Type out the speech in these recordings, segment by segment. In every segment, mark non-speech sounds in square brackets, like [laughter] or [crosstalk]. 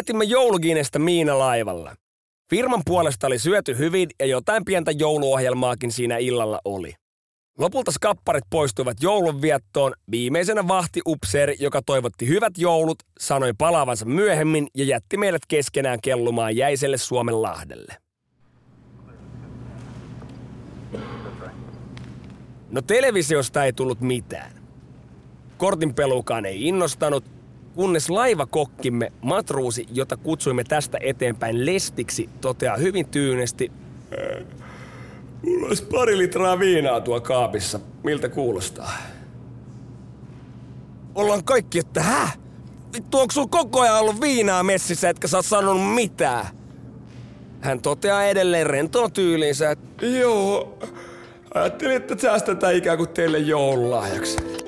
Vietimme jouluginestä Miina-laivalla. Firman puolesta oli syöty hyvin ja jotain pientä jouluohjelmaakin siinä illalla oli. Lopulta skapparit poistuivat joulunviettoon. Viimeisenä vahti upseeri, joka toivotti hyvät joulut, sanoi palaavansa myöhemmin ja jätti meidät keskenään kellumaan jäiselle Suomen lahdelle. No televisiosta ei tullut mitään. Kortinpelukaan ei innostanut, kunnes laivakokkimme Matruusi, jota kutsuimme tästä eteenpäin Lestiksi, toteaa hyvin tyynesti, Mulla olisi pari litraa viinaa tuo kaapissa. Miltä kuulostaa? Ollaan kaikki, että hä? Vittu, onko koko ajan ollut viinaa messissä, etkä sä sanonut mitään? Hän toteaa edelleen rentoon tyyliinsä, että joo, ajattelin, että säästetään ikään kuin teille joululahjaksi.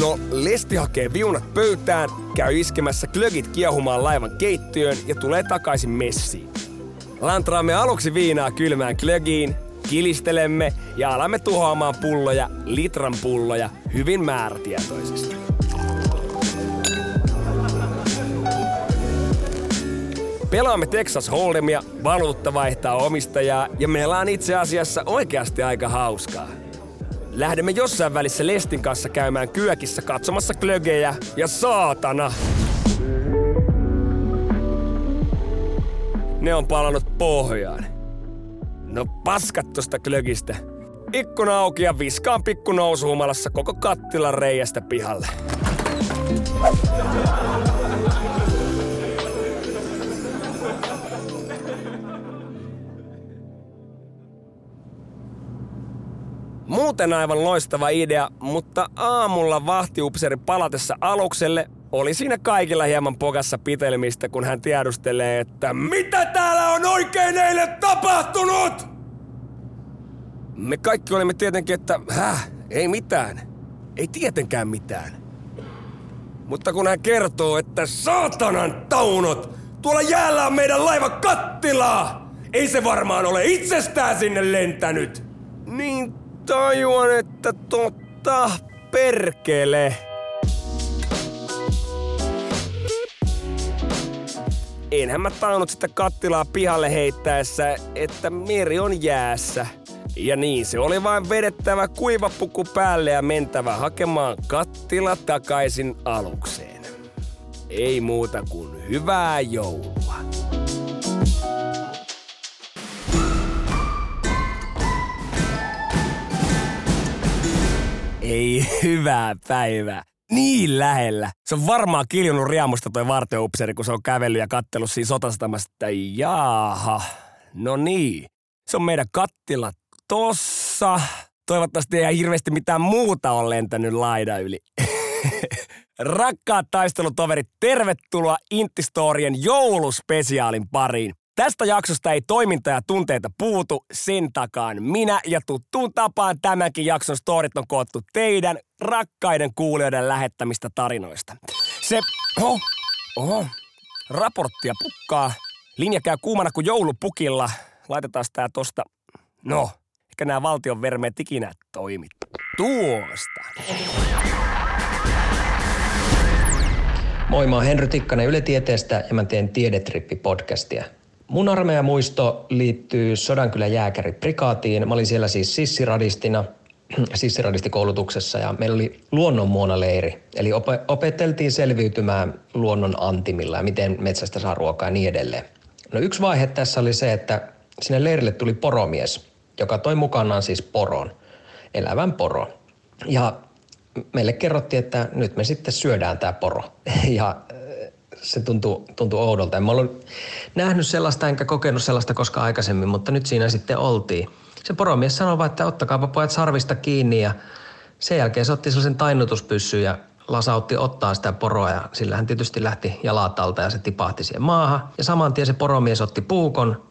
No, Lesti hakee viunat pöytään, käy iskemässä klögit kiehumaan laivan keittiöön ja tulee takaisin messiin. Lantraamme aluksi viinaa kylmään klögiin, kilistelemme ja alamme tuhoamaan pulloja, litran pulloja, hyvin määrätietoisesti. Pelaamme Texas Hold'emia, valuutta vaihtaa omistajaa ja meillä on itse asiassa oikeasti aika hauskaa. Lähdemme jossain välissä Lestin kanssa käymään kyökissä katsomassa klögejä ja saatana! Ne on palannut pohjaan. No paskat tosta klögistä. Ikkuna auki ja viskaan pikku nousuhumalassa koko kattilan reiästä pihalle. Muuten aivan loistava idea, mutta aamulla vahtiupseeri palatessa alukselle oli siinä kaikilla hieman pogassa pitelmistä, kun hän tiedustelee, että mitä täällä on oikein eilen tapahtunut? Me kaikki olimme tietenkin, että häh, ei mitään. Ei tietenkään mitään. Mutta kun hän kertoo, että saatanan taunot, tuolla jäällä on meidän laiva kattilaa! Ei se varmaan ole itsestään sinne lentänyt! Niin tajuan, että totta, perkele. Enhän mä taunut sitä kattilaa pihalle heittäessä, että meri on jäässä. Ja niin se oli vain vedettävä kuivapuku päälle ja mentävä hakemaan kattila takaisin alukseen. Ei muuta kuin hyvää joulua. Ei [laughs] hyvää päivää. Niin lähellä. Se on varmaan kiljunut riemusta toi varteupseeri, kun se on kävellyt ja kattellut siinä sotasatamassa, että jaaha. No niin. Se on meidän kattila tossa. Toivottavasti ei hirveästi mitään muuta ole lentänyt laida yli. [laughs] Rakkaat taistelutoverit, tervetuloa Intistorien jouluspesiaalin pariin. Tästä jaksosta ei toiminta ja tunteita puutu, sen takaan minä ja tuttuun tapaan tämänkin jakson storit on koottu teidän rakkaiden kuulijoiden lähettämistä tarinoista. Se, oh, oho, raporttia pukkaa. Linja käy kuumana kuin joulupukilla. Laitetaan tää tosta, no, eikä nämä valtion vermeet ikinä toimi. Tuosta. Moi, mä oon Henry Tikkanen Yle Tieteestä ja mä teen Tiedetrippi-podcastia. Mun armeijan muisto liittyy Sodankylän jääkäri prikaatiin. Mä olin siellä siis sissiradistina. [clears throat] sissiradistikoulutuksessa ja meillä oli luonnonmuonaleiri. Eli op- opeteltiin selviytymään luonnon antimilla ja miten metsästä saa ruokaa ja niin edelleen. No yksi vaihe tässä oli se, että sinne leirille tuli poromies, joka toi mukanaan siis poron, elävän poron. Ja meille kerrottiin, että nyt me sitten syödään tämä poro. [laughs] Ja se tuntuu, tuntuu oudolta. En mä ollut nähnyt sellaista enkä kokenut sellaista koskaan aikaisemmin, mutta nyt siinä sitten oltiin. Se poromies sanoi vaan, että ottakaapa pojat sarvista kiinni ja sen jälkeen se otti sellaisen tainnutuspyssyn ja lasautti ottaa sitä poroa ja sillä hän tietysti lähti jalat alta ja se tipahti siihen maahan. Ja saman tien se poromies otti puukon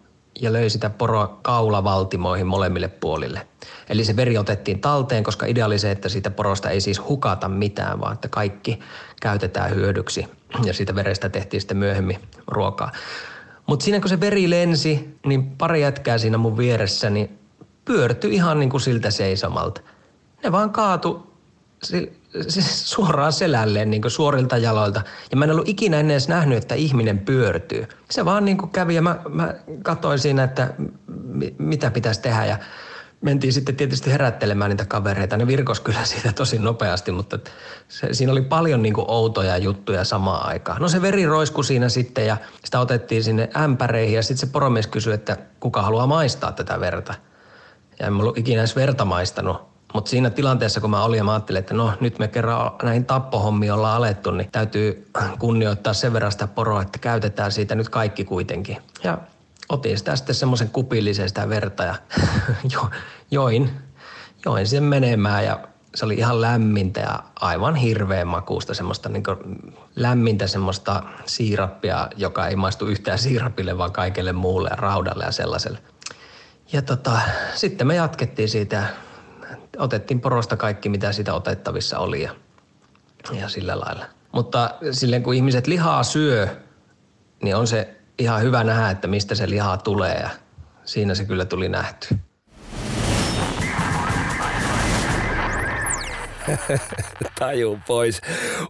ja löi sitä poroa kaulavaltimoihin molemmille puolille. Eli se veri otettiin talteen, koska idea oli se, että siitä porosta ei siis hukata mitään, vaan että kaikki käytetään hyödyksi. Ja siitä verestä tehtiin sitten myöhemmin ruokaa. Mutta siinä kun se veri lensi, niin pari jätkää siinä mun vieressä, niin pyörtyi ihan niin kuin siltä seisomalta. Ne vaan kaatu suoraan selälleen niin suorilta jaloilta. Ja mä en ollut ikinä ennen edes nähnyt, että ihminen pyörtyy. Se vaan niin kävi ja mä, mä katsoin siinä, että mitä pitäisi tehdä. Ja mentiin sitten tietysti herättelemään niitä kavereita. Ne virkos kyllä siitä tosi nopeasti, mutta se, siinä oli paljon niin kuin outoja juttuja samaan aikaan. No se veri roisku siinä sitten ja sitä otettiin sinne ämpäreihin ja sitten se poromies kysyi, että kuka haluaa maistaa tätä verta. Ja en ollut ikinä edes verta maistanut. Mutta siinä tilanteessa, kun mä olin ja mä ajattelin, että no nyt me kerran näihin tappohommiin ollaan alettu, niin täytyy kunnioittaa sen verran sitä poroa, että käytetään siitä nyt kaikki kuitenkin. Ja otin sitä sitten semmoisen kupillisen sitä verta ja [laughs] jo, join, join sen menemään ja se oli ihan lämmintä ja aivan hirveän makuusta, semmoista niin lämmintä semmoista siirappia, joka ei maistu yhtään siirapille, vaan kaikelle muulle ja raudalle ja sellaiselle. Ja tota, sitten me jatkettiin siitä otettiin porosta kaikki, mitä sitä otettavissa oli ja, ja sillä lailla. Mutta silleen kun ihmiset lihaa syö, niin on se ihan hyvä nähdä, että mistä se liha tulee ja siinä se kyllä tuli nähty. [laughs] Taju pois.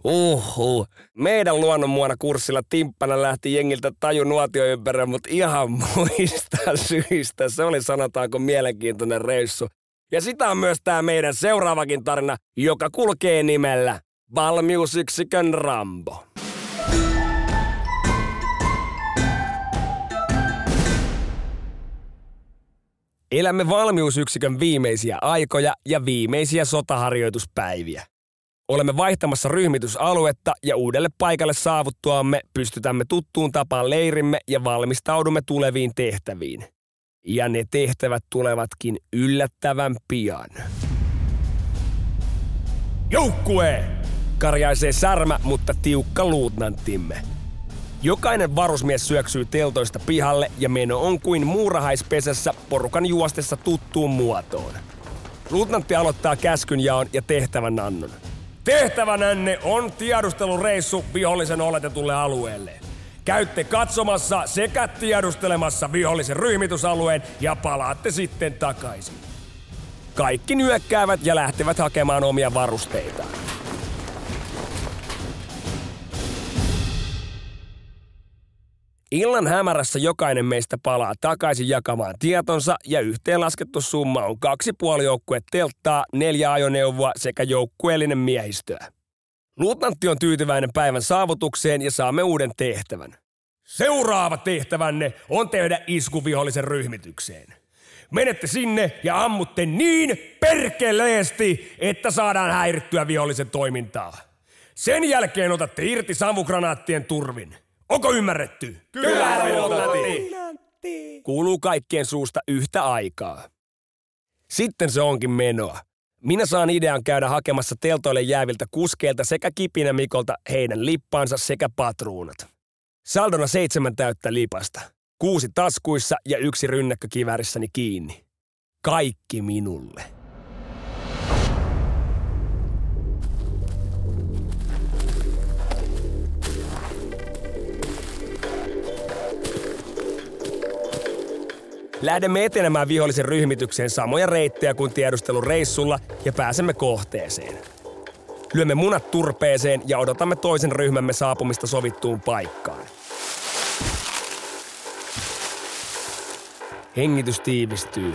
Uhu. Meidän luonnonmuona kurssilla timppana lähti jengiltä taju nuotio ympärillä, mutta ihan [laughs] muista syistä. Se oli sanotaanko mielenkiintoinen reissu. Ja sitä on myös tämä meidän seuraavakin tarina, joka kulkee nimellä Valmiusyksikön Rambo. Elämme valmiusyksikön viimeisiä aikoja ja viimeisiä sotaharjoituspäiviä. Olemme vaihtamassa ryhmitysaluetta ja uudelle paikalle saavuttuamme pystytämme tuttuun tapaan leirimme ja valmistaudumme tuleviin tehtäviin. Ja ne tehtävät tulevatkin yllättävän pian. Joukkue! Karjaisee särmä, mutta tiukka luutnanttimme. Jokainen varusmies syöksyy teltoista pihalle ja meno on kuin muurahaispesässä porukan juostessa tuttuun muotoon. Luutnantti aloittaa käskyn jaon ja tehtävän annon. Tehtävänänne on tiedustelureissu vihollisen oletetulle alueelle. Käytte katsomassa sekä tiedustelemassa vihollisen ryhmitysalueen ja palaatte sitten takaisin. Kaikki nyökkäävät ja lähtevät hakemaan omia varusteitaan. Illan hämärässä jokainen meistä palaa takaisin jakamaan tietonsa ja yhteenlaskettu summa on kaksi puoli joukkue telttaa, neljä ajoneuvoa sekä joukkueellinen miehistöä. Luutnantti on tyytyväinen päivän saavutukseen ja saamme uuden tehtävän. Seuraava tehtävänne on tehdä isku vihollisen ryhmitykseen. Menette sinne ja ammutte niin perkeleesti, että saadaan häirittyä vihollisen toimintaa. Sen jälkeen otatte irti savukranaattien turvin. Onko ymmärretty? Kyllä, Luutnantti. Kuuluu kaikkien suusta yhtä aikaa. Sitten se onkin menoa. Minä saan idean käydä hakemassa teltoille jääviltä kuskeilta sekä Kipinä Mikolta heidän lippaansa sekä patruunat. Saldona seitsemän täyttä lipasta. Kuusi taskuissa ja yksi rynnäkkö kivärissäni kiinni. Kaikki minulle. Lähdemme etenemään vihollisen ryhmitykseen samoja reittejä kuin tiedustelureissulla ja pääsemme kohteeseen. Lyömme munat turpeeseen ja odotamme toisen ryhmämme saapumista sovittuun paikkaan. Hengitys tiivistyy.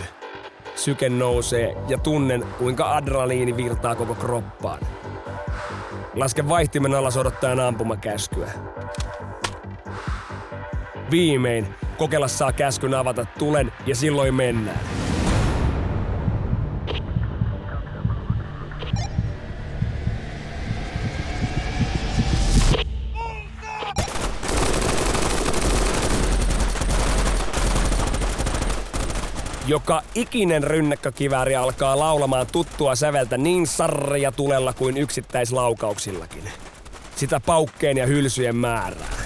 syke nousee ja tunnen, kuinka adrenaliini virtaa koko kroppaan. Laske vaihtimen alas odottajan ampumakäskyä. Viimein kokeilla saa käskyn avata tulen ja silloin mennään. Joka ikinen rynnäkkökivääri alkaa laulamaan tuttua säveltä niin sarja tulella kuin yksittäislaukauksillakin. Sitä paukkeen ja hylsyjen määrää.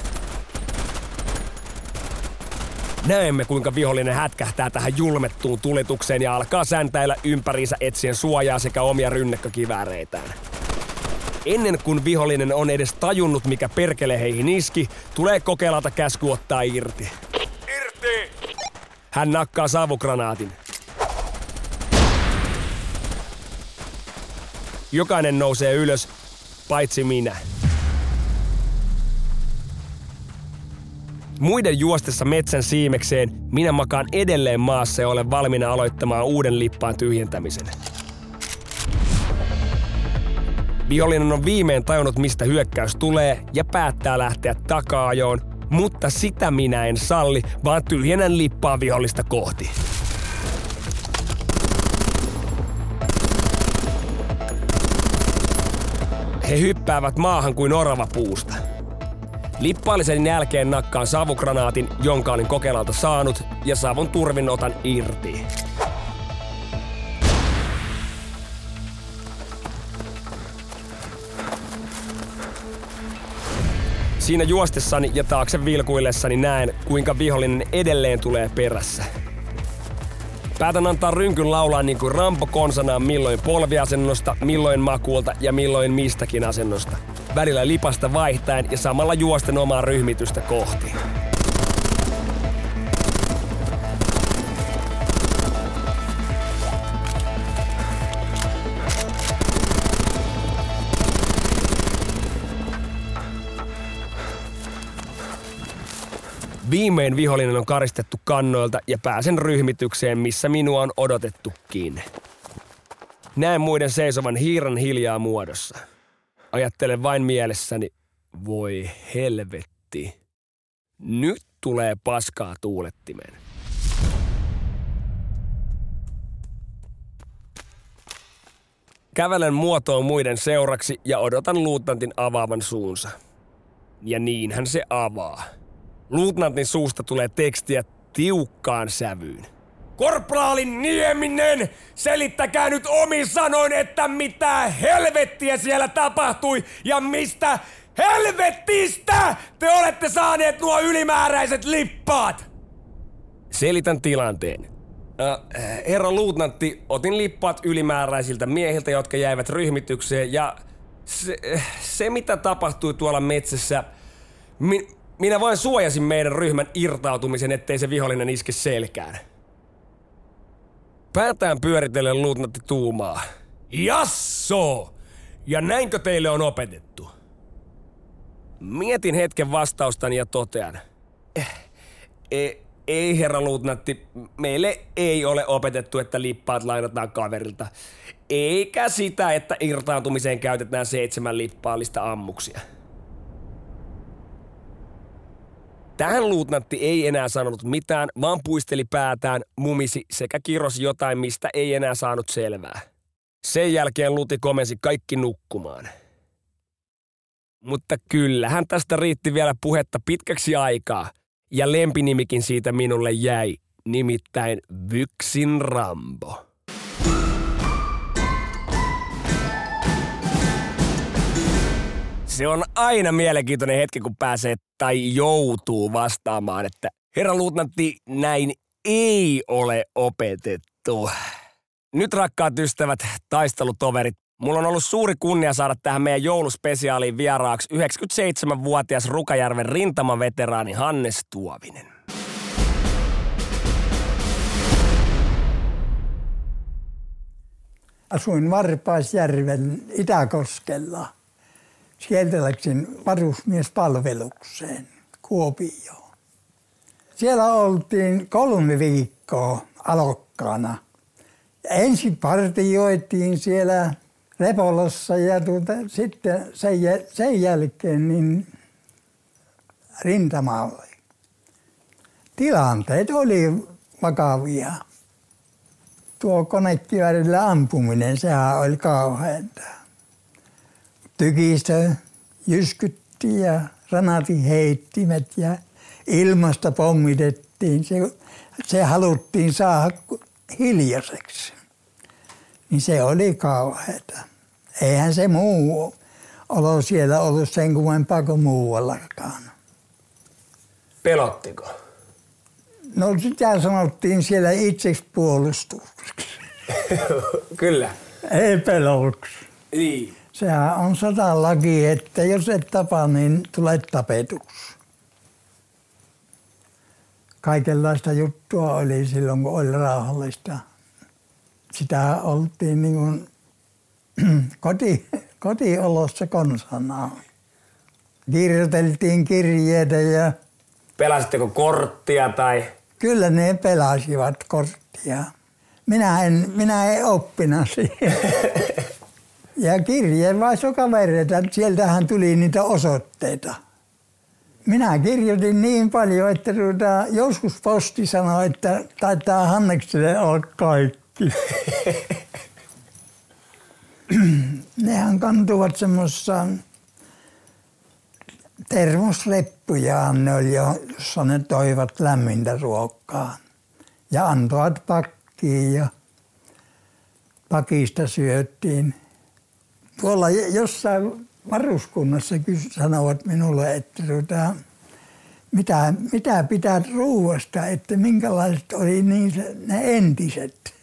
Näemme, kuinka vihollinen hätkähtää tähän julmettuun tulitukseen ja alkaa säntäillä ympäriinsä etsien suojaa sekä omia rynnäkkökivääreitään. Ennen kuin vihollinen on edes tajunnut, mikä perkele heihin iski, tulee kokeilata käsky ottaa irti. Irti! Hän nakkaa savukranaatin. Jokainen nousee ylös, paitsi minä. Muiden juostessa metsän siimekseen minä makaan edelleen maassa ja olen valmiina aloittamaan uuden lippaan tyhjentämisen. Vihollinen on viimein tajunnut, mistä hyökkäys tulee ja päättää lähteä takaajoon, mutta sitä minä en salli, vaan tyhjennän lippaa vihollista kohti. He hyppäävät maahan kuin orava puusta. Lippaallisen jälkeen nakkaan savukranaatin, jonka olin kokeilalta saanut, ja savun turvin otan irti. Siinä juostessani ja taakse vilkuillessani näen, kuinka vihollinen edelleen tulee perässä. Päätän antaa rynkyn laulaa niin kuin Rampo konsanaan milloin polviasennosta, milloin makuulta ja milloin mistäkin asennosta. Välillä lipasta vaihtaen ja samalla juosten omaa ryhmitystä kohti. Viimein vihollinen on karistettu kannoilta ja pääsen ryhmitykseen, missä minua on odotettukin. Näen muiden seisovan hiiran hiljaa muodossa. Ajattelen vain mielessäni, voi helvetti. Nyt tulee paskaa tuulettimeen. Kävelen muotoon muiden seuraksi ja odotan luutnantin avaavan suunsa. Ja niinhän se avaa. Luutnantin suusta tulee tekstiä tiukkaan sävyyn. Korpraalin Nieminen, selittäkää nyt omin sanoin, että mitä helvettiä siellä tapahtui ja mistä helvettistä te olette saaneet nuo ylimääräiset lippaat! Selitän tilanteen. Äh, herra luutnantti, otin lippaat ylimääräisiltä miehiltä, jotka jäivät ryhmitykseen ja se, se mitä tapahtui tuolla metsässä, mi, minä vain suojasin meidän ryhmän irtautumisen, ettei se vihollinen iske selkään. Päätään pyöritellen luutnatti tuumaa. Jasso! Ja näinkö teille on opetettu? Mietin hetken vastaustani ja totean. Eh, ei, ei herra luutnatti, meille ei ole opetettu, että lippaat lainataan kaverilta. Eikä sitä, että irtaantumiseen käytetään seitsemän lippaallista ammuksia. Tähän luutnantti ei enää sanonut mitään, vaan puisteli päätään, mumisi sekä kirosi jotain, mistä ei enää saanut selvää. Sen jälkeen luti komensi kaikki nukkumaan. Mutta kyllähän tästä riitti vielä puhetta pitkäksi aikaa, ja lempinimikin siitä minulle jäi, nimittäin Vyksin Rambo. Se on aina mielenkiintoinen hetki, kun pääsee tai joutuu vastaamaan, että herra luutnantti, näin ei ole opetettu. Nyt rakkaat ystävät, taistelutoverit, mulla on ollut suuri kunnia saada tähän meidän jouluspesiaaliin vieraaksi 97-vuotias Rukajärven rintamaveteraani Hannes Tuovinen. Asuin Varpaisjärven Itäkoskella – Sieltä läksin varusmiespalvelukseen Kuopioon. Siellä oltiin kolme viikkoa alokkaana Ensin partioitiin siellä Repolossa ja tuota, sitten sen, sen jälkeen niin rintamalle. Tilanteet oli vakavia. Tuo konekiväärillä ampuminen, sehän oli kauheanta. Tykistö jyskytti ja ranatin heittimet ja ilmasta pommitettiin. Se, se haluttiin saada hiljaiseksi. Niin se oli kauheata. Eihän se muu olo siellä ollut sen kummempaa kuin muuallakaan. Pelottiko? No sitä sanottiin siellä itseksi puolustukseksi. [laughs] Kyllä. Ei peloksi. Niin. Sehän on sotalaki, että jos et tapa, niin tulet tapetuksi. Kaikenlaista juttua oli silloin, kun oli rauhallista. Sitä oltiin niin kuin [clears throat] koti, kotiolossa konsanaan. Kirjoiteltiin kirjeitä ja... Pelasitteko korttia tai... Kyllä ne pelasivat korttia. Minä en, minä en oppina siihen. [laughs] ja kirjeenvaihtokavereita, sieltähän tuli niitä osoitteita. Minä kirjoitin niin paljon, että tuota, joskus posti sanoi, että taitaa Hannekselle olla kaikki. [clears throat] Nehän kantuvat semmoisessa termosreppujaan ne oli, jossa ne toivat lämmintä ruokaa. Ja antoivat pakkiin ja pakista syöttiin. Tuolla jossain varuskunnassa sanovat minulle, että tuota, mitä, mitä pitää ruuasta, että minkälaiset oli niin ne entiset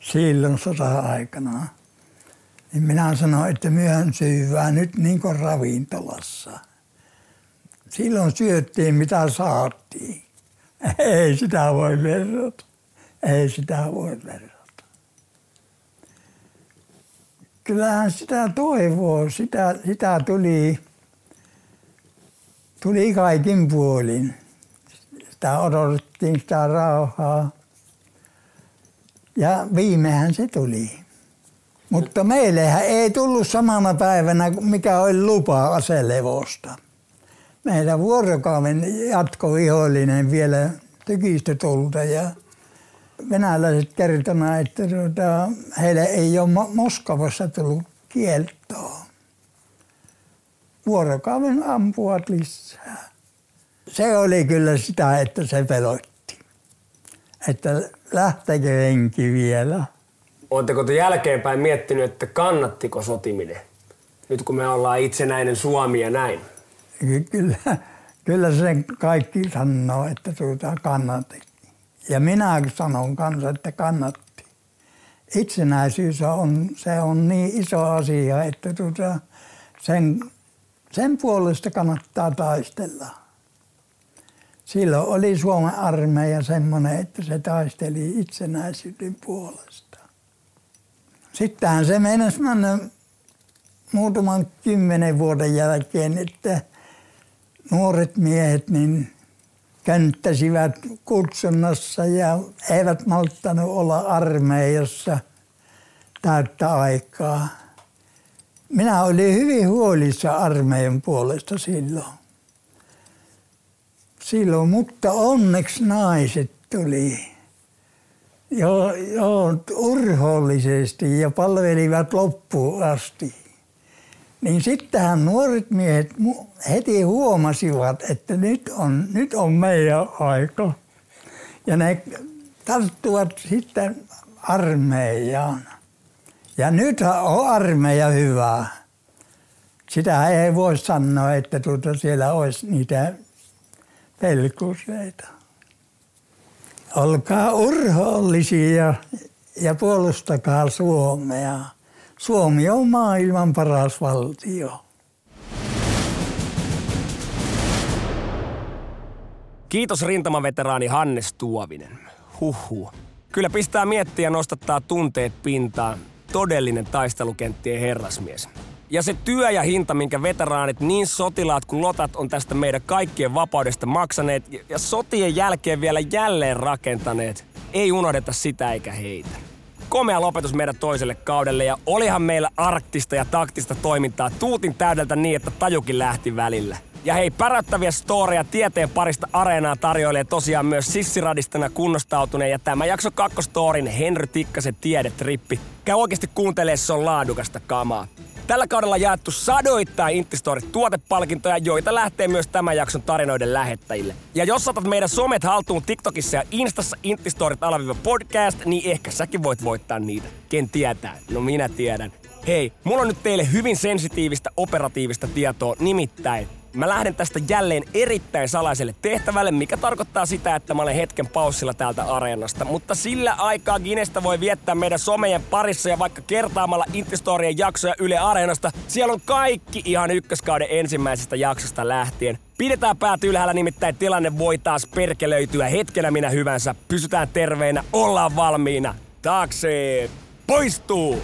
silloin sota-aikana. Niin minä sanoin, että myöhään syyvää nyt niin kuin ravintolassa. Silloin syöttiin mitä saatiin. Ei sitä voi verrata. Ei sitä voi verrata. Kyllähän sitä toivoo, sitä, sitä tuli, tuli kaikin puolin. Sitä odotettiin sitä rauhaa. Ja viimehän se tuli. Mutta meillehän ei tullut samana päivänä, mikä oli lupa aselevosta. Meidän vuorokauden jatkovihollinen vielä tykistötulta ja venäläiset kertoneet, että tuota, heille ei ole Moskovassa tullut kieltoa. Vuorokauden ampuvat lisää. Se oli kyllä sitä, että se pelotti. Että lähtekö henki vielä. Oletteko te jälkeenpäin miettinyt, että kannattiko sotiminen? Nyt kun me ollaan itsenäinen Suomi ja näin. Kyllä, kyllä se kaikki sanoo, että tuota kannatti. Ja minä sanon kanssa, että kannatti. Itsenäisyys on, se on niin iso asia, että tuota, sen, sen puolesta kannattaa taistella. Silloin oli Suomen armeija semmoinen, että se taisteli itsenäisyyden puolesta. Sittenhän se meinasi mennä muutaman kymmenen vuoden jälkeen, että nuoret miehet niin könttäsivät kutsunnassa ja eivät malttanut olla armeijassa täyttä aikaa. Minä olin hyvin huolissa armeijan puolesta silloin. Silloin, mutta onneksi naiset tuli. Joo, joo urhoollisesti ja palvelivat loppuun asti. Niin sittenhän nuoret miehet heti huomasivat, että nyt on, nyt on meidän aika. Ja ne tarttuvat sitten armeijaan. Ja nythän on armeija hyvä. Sitä ei voi sanoa, että tuota siellä olisi niitä pelkuseita. Olkaa urhoollisia ja puolustakaa Suomea. Suomi on maailman paras valtio. Kiitos rintamaveteraani Hannes Tuovinen. Huhhuh. Kyllä pistää miettiä ja nostattaa tunteet pintaan. Todellinen taistelukenttien herrasmies. Ja se työ ja hinta, minkä veteraanit, niin sotilaat kuin lotat on tästä meidän kaikkien vapaudesta maksaneet ja sotien jälkeen vielä jälleen rakentaneet, ei unohdeta sitä eikä heitä. Komea lopetus meidän toiselle kaudelle ja olihan meillä arktista ja taktista toimintaa tuutin täydeltä niin, että tajukin lähti välillä. Ja hei, päräyttäviä storeja tieteen parista areenaa tarjoilee tosiaan myös sissiradistana kunnostautuneen ja tämä jakso kakkostorin Henry Tikkasen tiedetrippi. Käy oikeasti kuuntelee, se on laadukasta kamaa. Tällä kaudella jaettu sadoittain Intistorit tuotepalkintoja, joita lähtee myös tämän jakson tarinoiden lähettäjille. Ja jos otat meidän somet haltuun TikTokissa ja Instassa Intistorit alaviva podcast, niin ehkä säkin voit voittaa niitä. Ken tietää? No minä tiedän. Hei, mulla on nyt teille hyvin sensitiivistä operatiivista tietoa, nimittäin Mä lähden tästä jälleen erittäin salaiselle tehtävälle, mikä tarkoittaa sitä, että mä olen hetken paussilla täältä areenasta. Mutta sillä aikaa Ginestä voi viettää meidän somejen parissa ja vaikka kertaamalla Intistorien jaksoja Yle Areenasta, siellä on kaikki ihan ykköskauden ensimmäisestä jaksosta lähtien. Pidetään päät ylhäällä, nimittäin tilanne voi taas perkelöityä hetkenä minä hyvänsä. Pysytään terveinä, ollaan valmiina. Taakse poistuu!